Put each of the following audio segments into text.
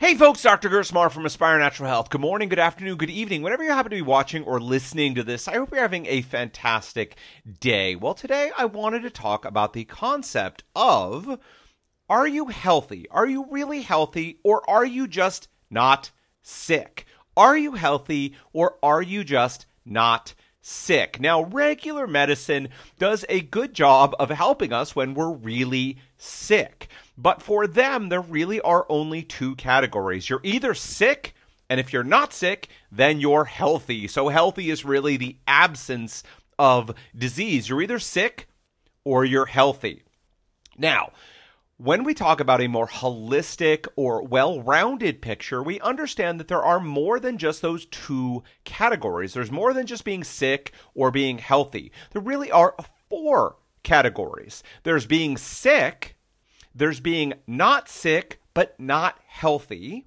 Hey folks, Dr. Gersmar from Aspire Natural Health. Good morning, good afternoon, good evening. Whenever you happen to be watching or listening to this, I hope you're having a fantastic day. Well, today I wanted to talk about the concept of are you healthy? Are you really healthy or are you just not sick? Are you healthy or are you just not sick? Now, regular medicine does a good job of helping us when we're really sick. But for them, there really are only two categories. You're either sick, and if you're not sick, then you're healthy. So, healthy is really the absence of disease. You're either sick or you're healthy. Now, when we talk about a more holistic or well rounded picture, we understand that there are more than just those two categories. There's more than just being sick or being healthy. There really are four categories there's being sick, there's being not sick, but not healthy.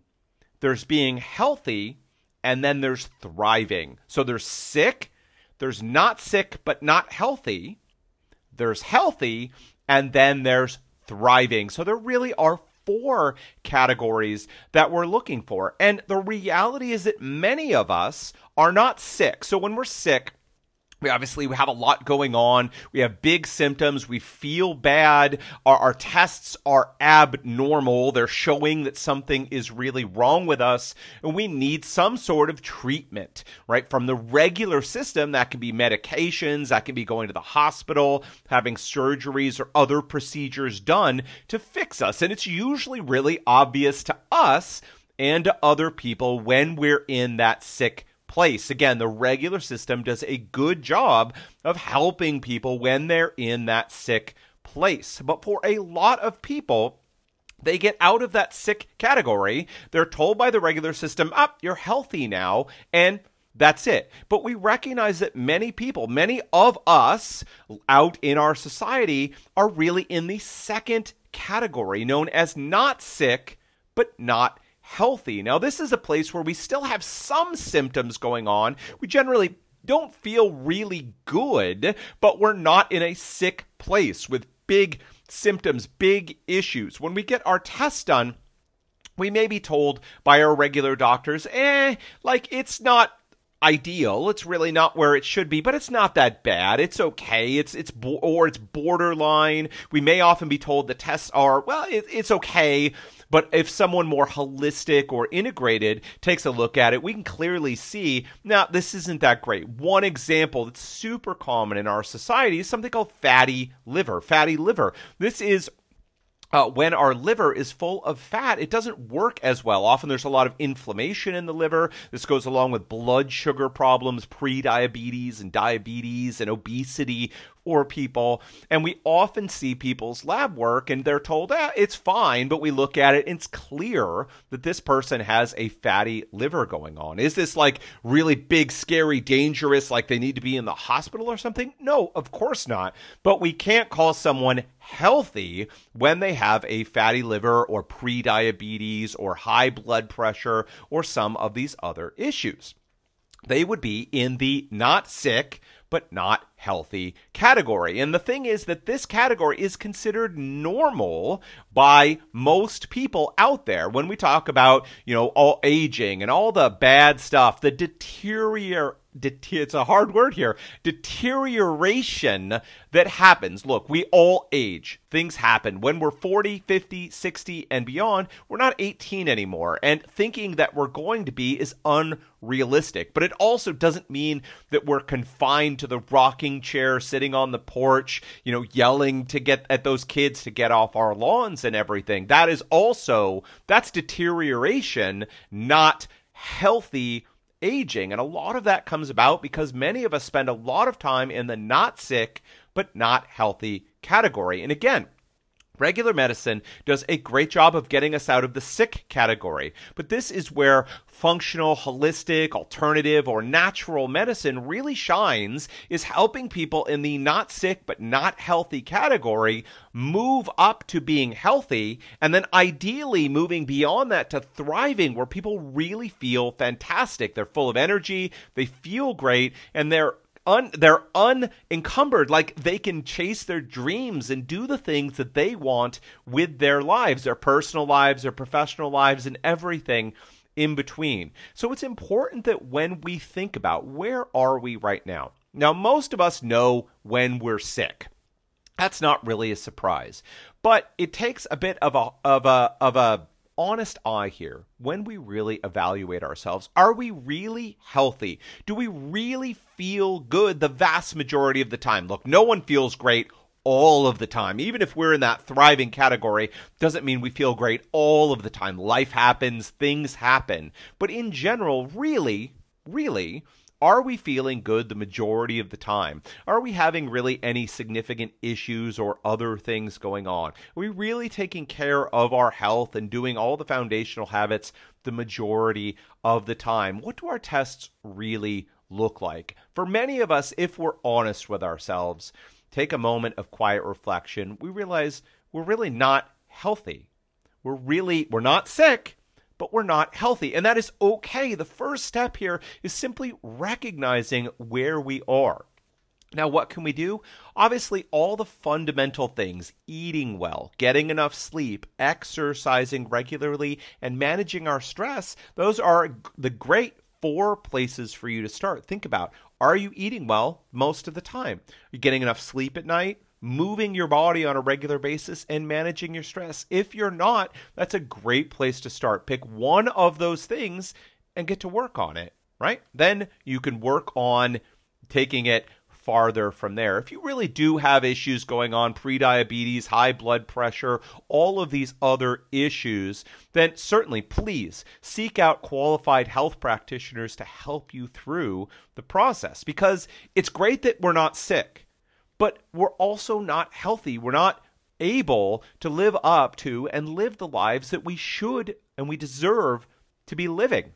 There's being healthy, and then there's thriving. So there's sick, there's not sick, but not healthy. There's healthy, and then there's thriving. So there really are four categories that we're looking for. And the reality is that many of us are not sick. So when we're sick, we obviously we have a lot going on. We have big symptoms. We feel bad. Our, our, tests are abnormal. They're showing that something is really wrong with us, and we need some sort of treatment, right? From the regular system, that can be medications, that can be going to the hospital, having surgeries or other procedures done to fix us. And it's usually really obvious to us and to other people when we're in that sick place. Again, the regular system does a good job of helping people when they're in that sick place. But for a lot of people, they get out of that sick category. They're told by the regular system, up, oh, you're healthy now. And that's it. But we recognize that many people, many of us out in our society, are really in the second category, known as not sick, but not healthy. Now, this is a place where we still have some symptoms going on. We generally don't feel really good, but we're not in a sick place with big symptoms, big issues. When we get our tests done, we may be told by our regular doctors, eh, like it's not ideal. It's really not where it should be, but it's not that bad. It's okay. It's it's or it's borderline. We may often be told the tests are well, it, it's okay. But if someone more holistic or integrated takes a look at it, we can clearly see now this isn't that great. One example that's super common in our society is something called fatty liver. Fatty liver. This is uh, when our liver is full of fat, it doesn't work as well. Often there's a lot of inflammation in the liver. This goes along with blood sugar problems, pre-diabetes and diabetes and obesity for people. And we often see people's lab work and they're told, eh, it's fine, but we look at it and it's clear that this person has a fatty liver going on. Is this like really big, scary, dangerous, like they need to be in the hospital or something? No, of course not. But we can't call someone healthy when they have a fatty liver or pre-diabetes or high blood pressure or some of these other issues. They would be in the not sick but not healthy category. And the thing is that this category is considered normal by most people out there. When we talk about, you know, all aging and all the bad stuff, the deterior it's a hard word here. Deterioration that happens. Look we all age. Things happen. When we're 40 50 60 and beyond we're not 18 anymore. And thinking that we're going to be is unrealistic. But it also doesn't mean that we're confined to the rocking chair sitting on the porch you know yelling to get at those kids to get off our lawns and everything. That is also that's deterioration not healthy aging. And a lot of that comes about because many of us spend a lot of time in the not sick but not healthy category. And again, Regular medicine does a great job of getting us out of the sick category, but this is where functional, holistic, alternative, or natural medicine really shines, is helping people in the not sick but not healthy category move up to being healthy, and then ideally moving beyond that to thriving, where people really feel fantastic. They're full of energy, they feel great, and they're un, they're unencumbered like they can chase their dreams and do the things that they want with their lives their personal lives their professional lives and everything in between. So it's important that when we think about where are we right now. Now most of us know when we're sick. That's not really a surprise. But it takes a bit of a of a of a honest eye here when we really evaluate ourselves. Are we really healthy? Do we really feel good the vast majority of the time? Look, no one feels great all of the time. Even if we're in that thriving category, doesn't mean we feel great all of the time. Life happens, things happen. But in general, really, really, are we feeling good the majority of the time? Are we having really any significant issues or other things going on? Are we really taking care of our health and doing all the foundational habits the majority of the time? What do our tests really look like? For many of us, if we're honest with ourselves, take a moment of quiet reflection, we realize we're really not healthy. We're really, we're not sick but we're not healthy. And that is okay. The first step here is simply recognizing where we are. Now, what can we do? Obviously, all the fundamental things eating well, getting enough sleep, exercising regularly, and managing our stress those are the great four places for you to start. Think about are you eating well most of the time? Are you getting enough sleep at night? Moving your body on a regular basis and managing your stress. If you're not, that's a great place to start. Pick one of those things and get to work on it, right? Then you can work on taking it farther from there. If you really do have issues going on, prediabetes, high blood pressure, all of these other issues, then certainly please seek out qualified health practitioners to help you through the process because it's great that we're not sick but we're also not healthy. We're not able to live up to and live the lives that we should and we deserve to be living.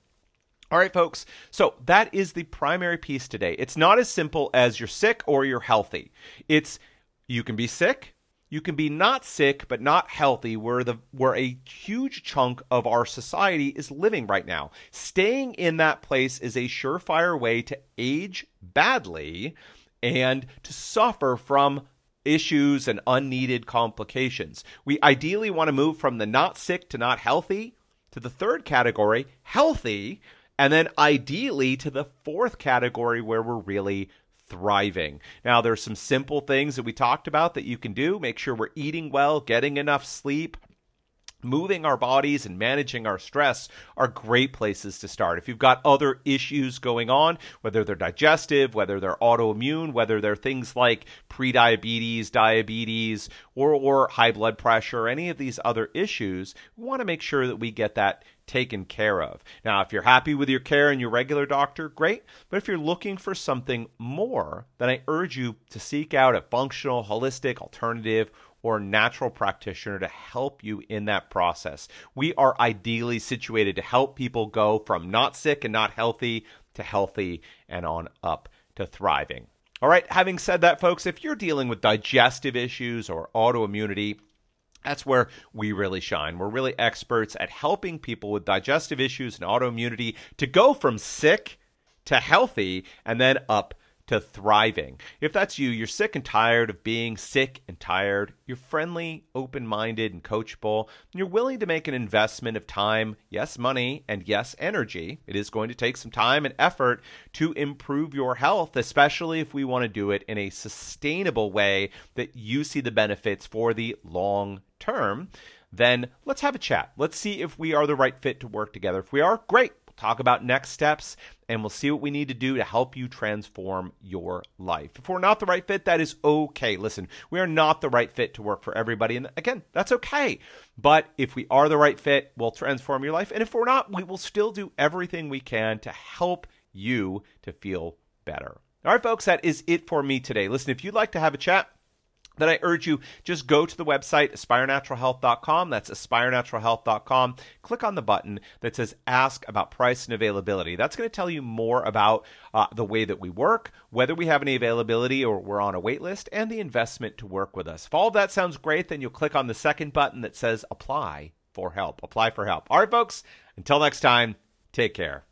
All right, folks. So that is the primary piece today. It's not as simple as you're sick or you're healthy. It's you can be sick, you can be not sick but not healthy where the where a huge chunk of our society is living right now. Staying in that place is a surefire way to age badly and to suffer from issues and unneeded complications. We ideally want to move from the not sick to not healthy to the third category, healthy, and then ideally to the fourth category where we're really thriving. Now, there's some simple things that we talked about that you can do. Make sure we're eating well, getting enough sleep, moving our bodies and managing our stress are great places to start. If you've got other issues going on, whether they're digestive, whether they're autoimmune, whether they're things like prediabetes, diabetes, or, or high blood pressure, any of these other issues, we want to make sure that we get that taken care of. Now, if you're happy with your care and your regular doctor, great. But if you're looking for something more, then I urge you to seek out a functional, holistic, alternative, or natural practitioner to help you in that process. We are ideally situated to help people go from not sick and not healthy to healthy and on up to thriving. All right, having said that, folks, if you're dealing with digestive issues or autoimmunity, that's where we really shine. We're really experts at helping people with digestive issues and autoimmunity to go from sick to healthy and then up to thriving. If that's you, you're sick and tired of being sick and tired, you're friendly, open minded, and coachable, and you're willing to make an investment of time, yes, money, and yes, energy. It is going to take some time and effort to improve your health, especially if we want to do it in a sustainable way that you see the benefits for the long term. Then let's have a chat. Let's see if we are the right fit to work together. If we are, great talk about next steps, and we'll see what we need to do to help you transform your life. If we're not the right fit, that is okay. Listen, we are not the right fit to work for everybody. And again, that's okay. But if we are the right fit, we'll transform your life. And if we're not, we will still do everything we can to help you to feel better. All right, folks, that is it for me today. Listen, if you'd like to have a chat, then I urge you just go to the website aspirenaturalhealth.com. That's aspirenaturalhealth.com. Click on the button that says ask about price and availability. That's going to tell you more about uh, the way that we work, whether we have any availability or we're on a wait list, and the investment to work with us. If all of that sounds great, then you'll click on the second button that says apply for help. Apply for help. All right, folks, until next time, take care.